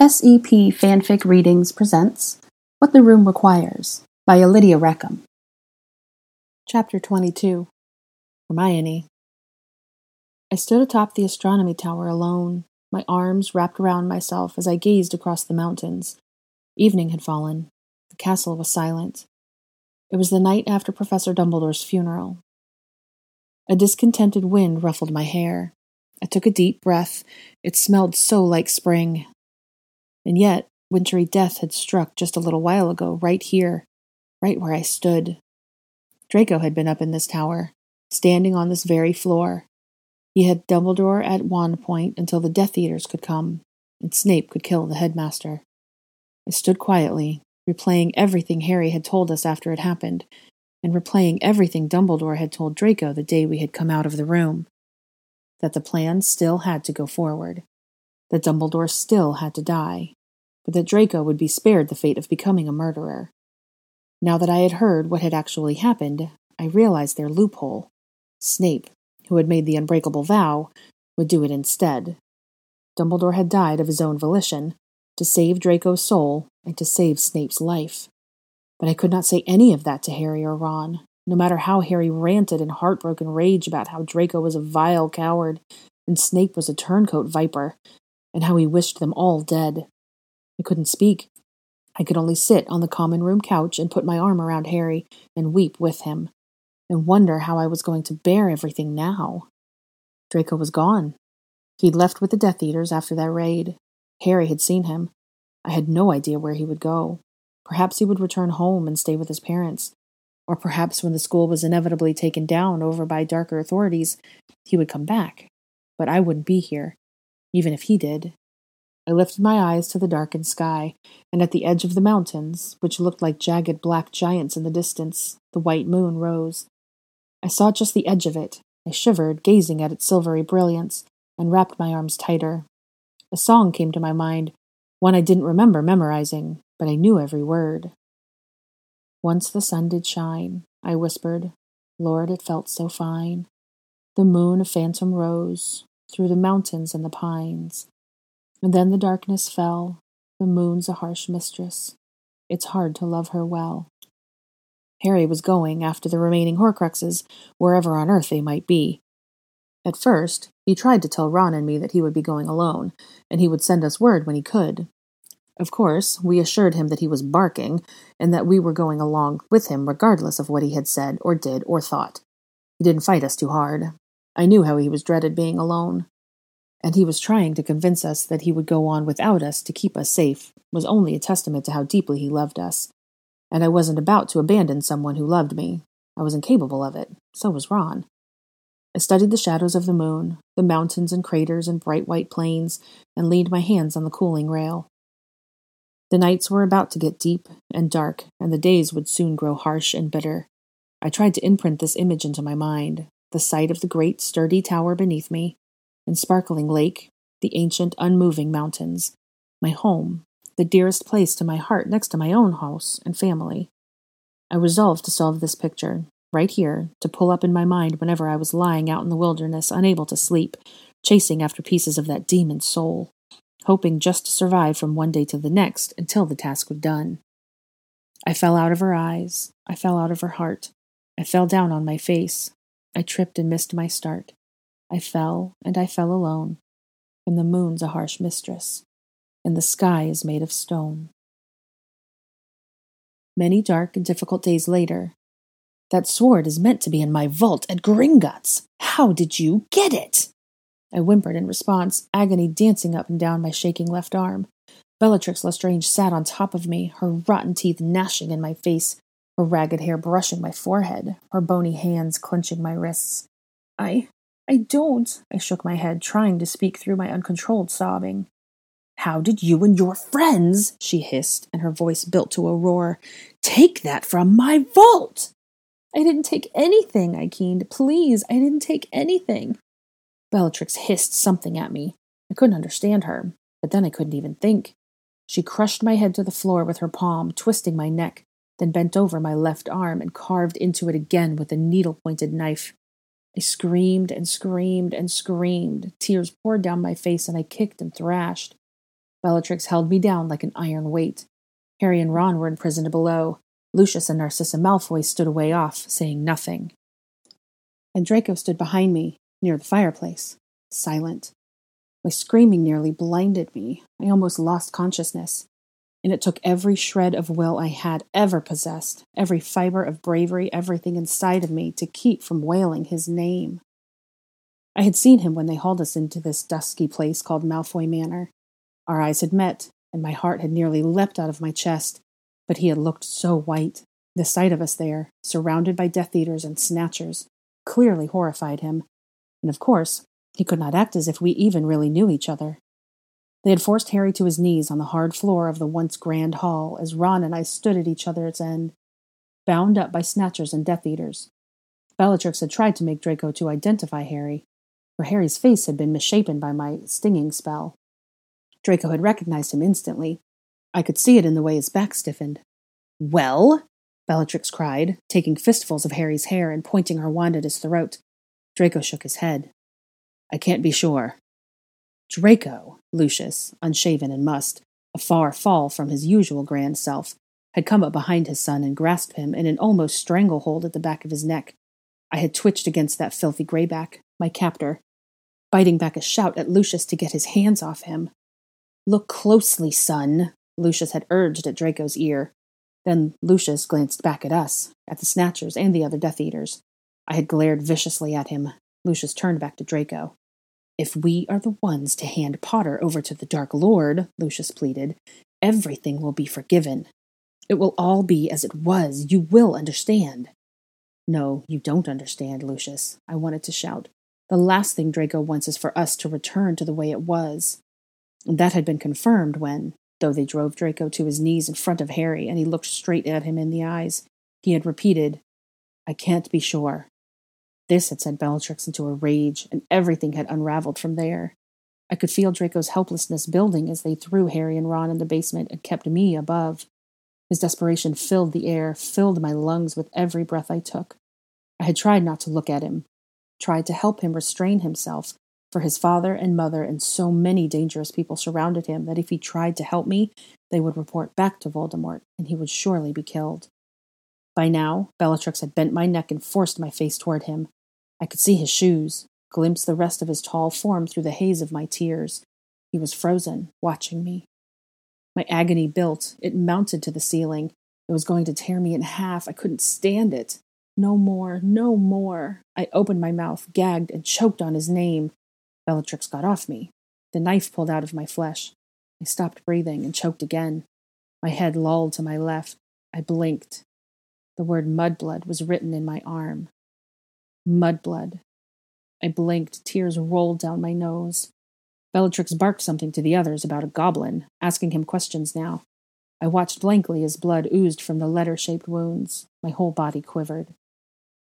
SEP Fanfic Readings presents What the Room Requires by Lydia Reckham. Chapter 22 Hermione. I stood atop the astronomy tower alone, my arms wrapped around myself as I gazed across the mountains. Evening had fallen. The castle was silent. It was the night after Professor Dumbledore's funeral. A discontented wind ruffled my hair. I took a deep breath. It smelled so like spring. And yet, wintry death had struck just a little while ago, right here, right where I stood. Draco had been up in this tower, standing on this very floor. He had Dumbledore at wand point until the Death Eaters could come, and Snape could kill the headmaster. I stood quietly, replaying everything Harry had told us after it happened, and replaying everything Dumbledore had told Draco the day we had come out of the room. That the plan still had to go forward that Dumbledore still had to die, but that Draco would be spared the fate of becoming a murderer. Now that I had heard what had actually happened, I realized their loophole. Snape, who had made the unbreakable vow, would do it instead. Dumbledore had died of his own volition, to save Draco's soul and to save Snape's life. But I could not say any of that to Harry or Ron, no matter how Harry ranted in heartbroken rage about how Draco was a vile coward and Snape was a turncoat viper, and how he wished them all dead. I couldn't speak. I could only sit on the common room couch and put my arm around Harry and weep with him, and wonder how I was going to bear everything now. Draco was gone. He'd left with the Death Eaters after that raid. Harry had seen him. I had no idea where he would go. Perhaps he would return home and stay with his parents. Or perhaps when the school was inevitably taken down over by darker authorities, he would come back. But I wouldn't be here even if he did. I lifted my eyes to the darkened sky, and at the edge of the mountains, which looked like jagged black giants in the distance, the white moon rose. I saw just the edge of it. I shivered, gazing at its silvery brilliance, and wrapped my arms tighter. A song came to my mind, one I didn't remember memorizing, but I knew every word. Once the sun did shine, I whispered. Lord, it felt so fine. The moon a phantom rose, through the mountains and the pines. And then the darkness fell. The moon's a harsh mistress. It's hard to love her well. Harry was going after the remaining Horcruxes, wherever on earth they might be. At first, he tried to tell Ron and me that he would be going alone, and he would send us word when he could. Of course, we assured him that he was barking, and that we were going along with him regardless of what he had said or did or thought. He didn't fight us too hard. I knew how he was dreaded being alone. And he was trying to convince us that he would go on without us to keep us safe was only a testament to how deeply he loved us. And I wasn't about to abandon someone who loved me. I was incapable of it. So was Ron. I studied the shadows of the moon, the mountains and craters and bright white plains, and leaned my hands on the cooling rail. The nights were about to get deep and dark, and the days would soon grow harsh and bitter. I tried to imprint this image into my mind, the sight of the great sturdy tower beneath me, and sparkling lake, the ancient unmoving mountains, my home, the dearest place to my heart next to my own house and family. I resolved to solve this picture, right here, to pull up in my mind whenever I was lying out in the wilderness, unable to sleep, chasing after pieces of that demon soul, hoping just to survive from one day to the next until the task was done. I fell out of her eyes. I fell out of her heart. I fell down on my face, I tripped and missed my start. I fell, and I fell alone. And the moon's a harsh mistress, and the sky is made of stone. Many dark and difficult days later, that sword is meant to be in my vault at Gringotts. How did you get it? I whimpered in response, agony dancing up and down my shaking left arm. Bellatrix Lestrange sat on top of me, her rotten teeth gnashing in my face, her ragged hair brushing my forehead, her bony hands clenching my wrists. I. I don't. I shook my head, trying to speak through my uncontrolled sobbing. How did you and your friends, she hissed, and her voice built to a roar, take that from my vault? I didn't take anything, I keened. Please, I didn't take anything. Bellatrix hissed something at me. I couldn't understand her, but then I couldn't even think. She crushed my head to the floor with her palm, twisting my neck, then bent over my left arm and carved into it again with a needle pointed knife. I screamed and screamed and screamed. Tears poured down my face, and I kicked and thrashed. Bellatrix held me down like an iron weight. Harry and Ron were imprisoned below. Lucius and Narcissa Malfoy stood away off, saying nothing. And Draco stood behind me, near the fireplace, silent. My screaming nearly blinded me. I almost lost consciousness. And it took every shred of will I had ever possessed, every fiber of bravery, everything inside of me to keep from wailing his name. I had seen him when they hauled us into this dusky place called Malfoy Manor. Our eyes had met, and my heart had nearly leapt out of my chest, but he had looked so white. The sight of us there, surrounded by Death Eaters and Snatchers, clearly horrified him, and of course, he could not act as if we even really knew each other. They had forced Harry to his knees on the hard floor of the once grand hall as Ron and I stood at each other's end, bound up by Snatchers and Death Eaters. Bellatrix had tried to make Draco to identify Harry, for Harry's face had been misshapen by my stinging spell. Draco had recognized him instantly. I could see it in the way his back stiffened. Well? Bellatrix cried, taking fistfuls of Harry's hair and pointing her wand at his throat. Draco shook his head. I can't be sure. Draco, Lucius, unshaven and mussed, a far fall from his usual grand self, had come up behind his son and grasped him in an almost stranglehold at the back of his neck. I had twitched against that filthy Greyback, my captor, biting back a shout at Lucius to get his hands off him. Look closely, son, Lucius had urged at Draco's ear. Then Lucius glanced back at us, at the Snatchers and the other Death Eaters. I had glared viciously at him. Lucius turned back to Draco. If we are the ones to hand Potter over to the Dark Lord, Lucius pleaded, everything will be forgiven. It will all be as it was. You will understand. No, you don't understand, Lucius, I wanted to shout. The last thing Draco wants is for us to return to the way it was. That had been confirmed when, though they drove Draco to his knees in front of Harry and he looked straight at him in the eyes, he had repeated, I can't be sure. This had sent Bellatrix into a rage, and everything had unraveled from there. I could feel Draco's helplessness building as they threw Harry and Ron in the basement and kept me above. His desperation filled the air, filled my lungs with every breath I took. I had tried not to look at him, tried to help him restrain himself, for his father and mother and so many dangerous people surrounded him that if he tried to help me, they would report back to Voldemort, and he would surely be killed. By now, Bellatrix had bent my neck and forced my face toward him. I could see his shoes, glimpse the rest of his tall form through the haze of my tears. He was frozen, watching me. My agony built. It mounted to the ceiling. It was going to tear me in half. I couldn't stand it. No more, no more. I opened my mouth, gagged, and choked on his name. Bellatrix got off me. The knife pulled out of my flesh. I stopped breathing and choked again. My head lolled to my left. I blinked. The word mudblood was written in my arm. Mudblood. I blinked. Tears rolled down my nose. Bellatrix barked something to the others about a goblin, asking him questions now. I watched blankly as blood oozed from the letter shaped wounds. My whole body quivered.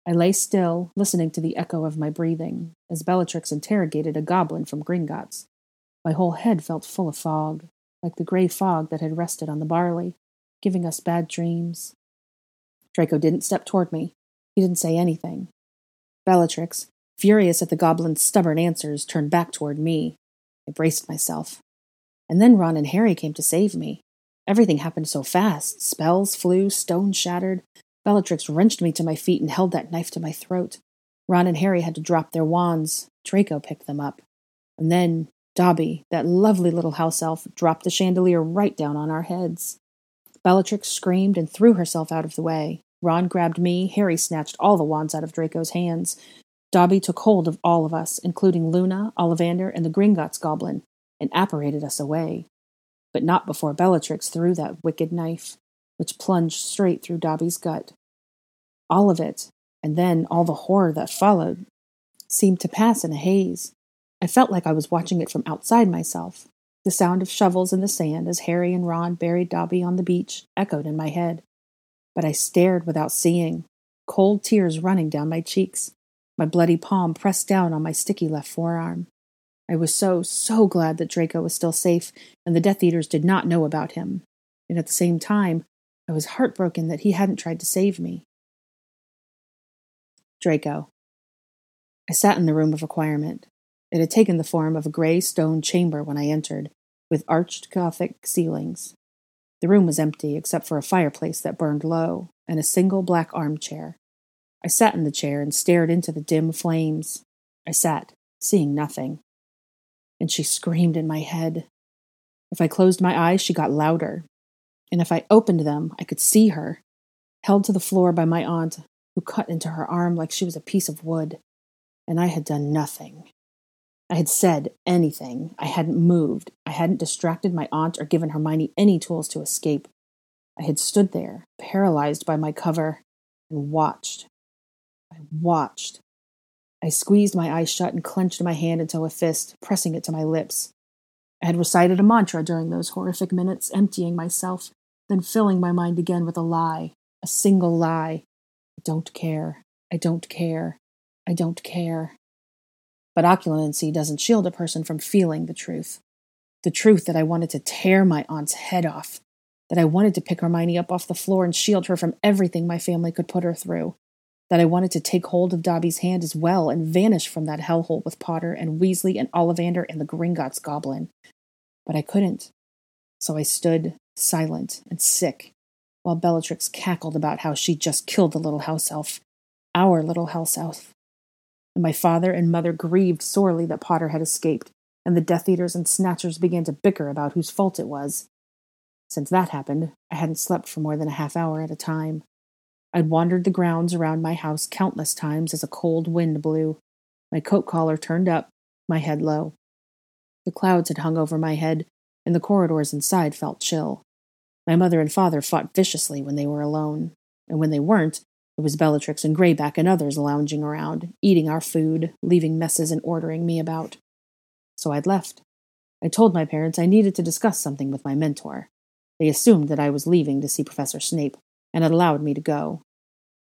I lay still, listening to the echo of my breathing, as Bellatrix interrogated a goblin from Gringotts. My whole head felt full of fog, like the gray fog that had rested on the barley, giving us bad dreams. Draco didn't step toward me. He didn't say anything. Bellatrix, furious at the goblin's stubborn answers, turned back toward me. I braced myself. And then Ron and Harry came to save me. Everything happened so fast. Spells flew, stones shattered, Bellatrix wrenched me to my feet and held that knife to my throat. Ron and Harry had to drop their wands. Draco picked them up. And then Dobby, that lovely little house elf, dropped the chandelier right down on our heads. Bellatrix screamed and threw herself out of the way. Ron grabbed me. Harry snatched all the wands out of Draco's hands. Dobby took hold of all of us, including Luna, Ollivander, and the Gringotts goblin, and apparated us away. But not before Bellatrix threw that wicked knife which plunged straight through Dobby's gut. All of it, and then all the horror that followed, seemed to pass in a haze. I felt like I was watching it from outside myself. The sound of shovels in the sand as Harry and Ron buried Dobby on the beach echoed in my head. But I stared without seeing, cold tears running down my cheeks, my bloody palm pressed down on my sticky left forearm. I was so, so glad that Draco was still safe and the Death Eaters did not know about him. And at the same time, I was heartbroken that he hadn't tried to save me. Draco. I sat in the room of requirement. It had taken the form of a gray stone chamber when I entered. with arched Gothic ceilings. The room was empty except for a fireplace that burned low and a single black armchair. I sat in the chair and stared into the dim flames. I sat, seeing nothing. And she screamed in my head. If I closed my eyes, she got louder. And if I opened them, I could see her, held to the floor by my aunt, who cut into her arm like she was a piece of wood. And I had done nothing. I had said anything. I hadn't moved. I hadn't distracted my aunt or given Hermione any tools to escape. I had stood there, paralyzed by my cover, and watched. I watched. I squeezed my eyes shut and clenched my hand into a fist, pressing it to my lips. I had recited a mantra during those horrific minutes, emptying myself, then filling my mind again with a lie, a single lie. I don't care. I don't care. I don't care. But Occlumency doesn't shield a person from feeling the truth. The truth that I wanted to tear my aunt's head off, that I wanted to pick Hermione up off the floor and shield her from everything my family could put her through, that I wanted to take hold of Dobby's hand as well and vanish from that hellhole with Potter and Weasley and Ollivander and the Gringotts goblin. But I couldn't. So I stood, silent and sick, while Bellatrix cackled about how she'd just killed the little house elf, our little house elf, and my father and mother grieved sorely that Potter had escaped, and the Death Eaters and Snatchers began to bicker about whose fault it was. Since that happened, I hadn't slept for more than a half hour at a time. I'd wandered the grounds around my house countless times as a cold wind blew, my coat collar turned up, my head low. The clouds had hung over my head, and the corridors inside felt chill. My mother and father fought viciously when they were alone, and when they weren't, it was Bellatrix and Greyback and others lounging around, eating our food, leaving messes, and ordering me about. So I'd left. I told my parents I needed to discuss something with my mentor. They assumed that I was leaving to see Professor Snape, and had allowed me to go.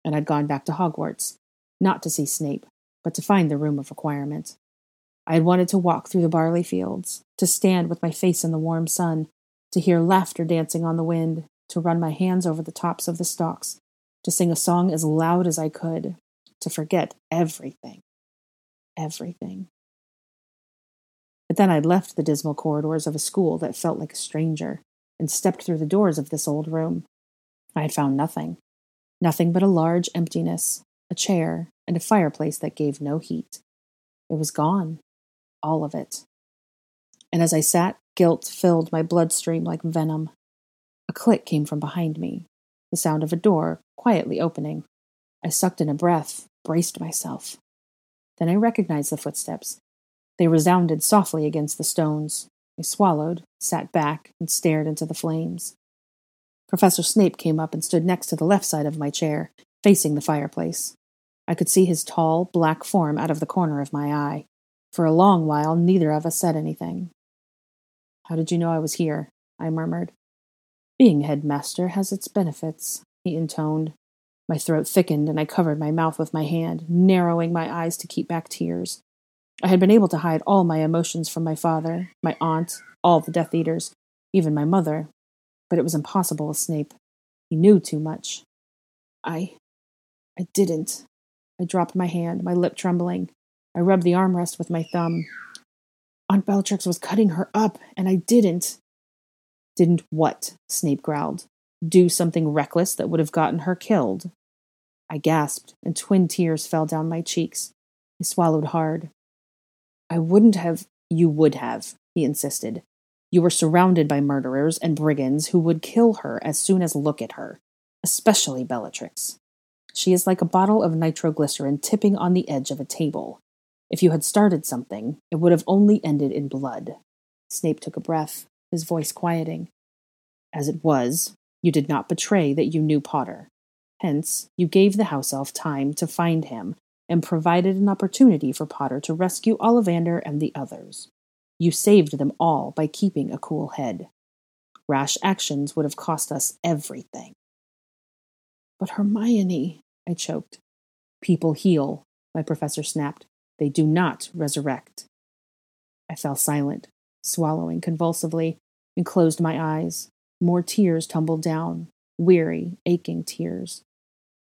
And I'd gone back to Hogwarts, not to see Snape, but to find the room of requirement. I had wanted to walk through the barley fields, to stand with my face in the warm sun, to hear laughter dancing on the wind, to run my hands over the tops of the stalks, to sing a song as loud as I could, to forget everything. Everything. But then I'd left the dismal corridors of a school that felt like a stranger and stepped through the doors of this old room. I had found nothing. Nothing but a large emptiness, a chair, and a fireplace that gave no heat. It was gone. All of it. And as I sat, guilt filled my bloodstream like venom. A click came from behind me, the sound of a door quietly opening. I sucked in a breath, braced myself. Then I recognized the footsteps. They resounded softly against the stones. I swallowed, sat back, and stared into the flames. Professor Snape came up and stood next to the left side of my chair, facing the fireplace. I could see his tall, black form out of the corner of my eye. For a long while, neither of us said anything. How did you know I was here? I murmured. Being headmaster has its benefits, he intoned. My throat thickened, and I covered my mouth with my hand, narrowing my eyes to keep back tears. I had been able to hide all my emotions from my father, my aunt, all the Death Eaters, even my mother, but it was impossible with Snape. He knew too much. I. I didn't. I dropped my hand, my lip trembling. I rubbed the armrest with my thumb. Aunt Bellatrix was cutting her up, and I didn't. Didn't what? Snape growled. Do something reckless that would have gotten her killed. I gasped, and twin tears fell down my cheeks. I swallowed hard. I wouldn't have. You would have, he insisted. You were surrounded by murderers and brigands who would kill her as soon as look at her, especially Bellatrix. She is like a bottle of nitroglycerin tipping on the edge of a table. If you had started something, it would have only ended in blood. Snape took a breath his voice quieting. As it was, you did not betray that you knew Potter. Hence, you gave the house elf time to find him and provided an opportunity for Potter to rescue Ollivander and the others. You saved them all by keeping a cool head. Rash actions would have cost us everything. But Hermione, I choked. People heal, my professor snapped. They do not resurrect. I fell silent, swallowing convulsively, and closed my eyes. More tears tumbled down, weary, aching tears.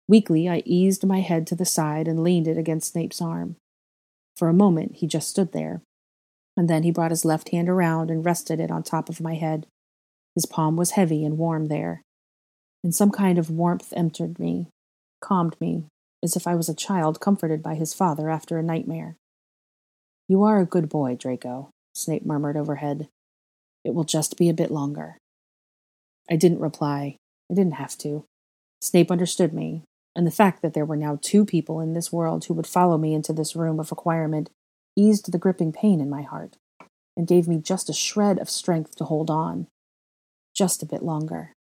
Weakly, I eased my head to the side and leaned it against Snape's arm. For a moment, he just stood there. And then he brought his left hand around and rested it on top of my head. His palm was heavy and warm there. And some kind of warmth entered me, calmed me, as if I was a child comforted by his father after a nightmare. You are a good boy, Draco, Snape murmured overhead. It will just be a bit longer. I didn't reply. I didn't have to. Snape understood me, and the fact that there were now two people in this world who would follow me into this room of requirement eased the gripping pain in my heart and gave me just a shred of strength to hold on. Just a bit longer.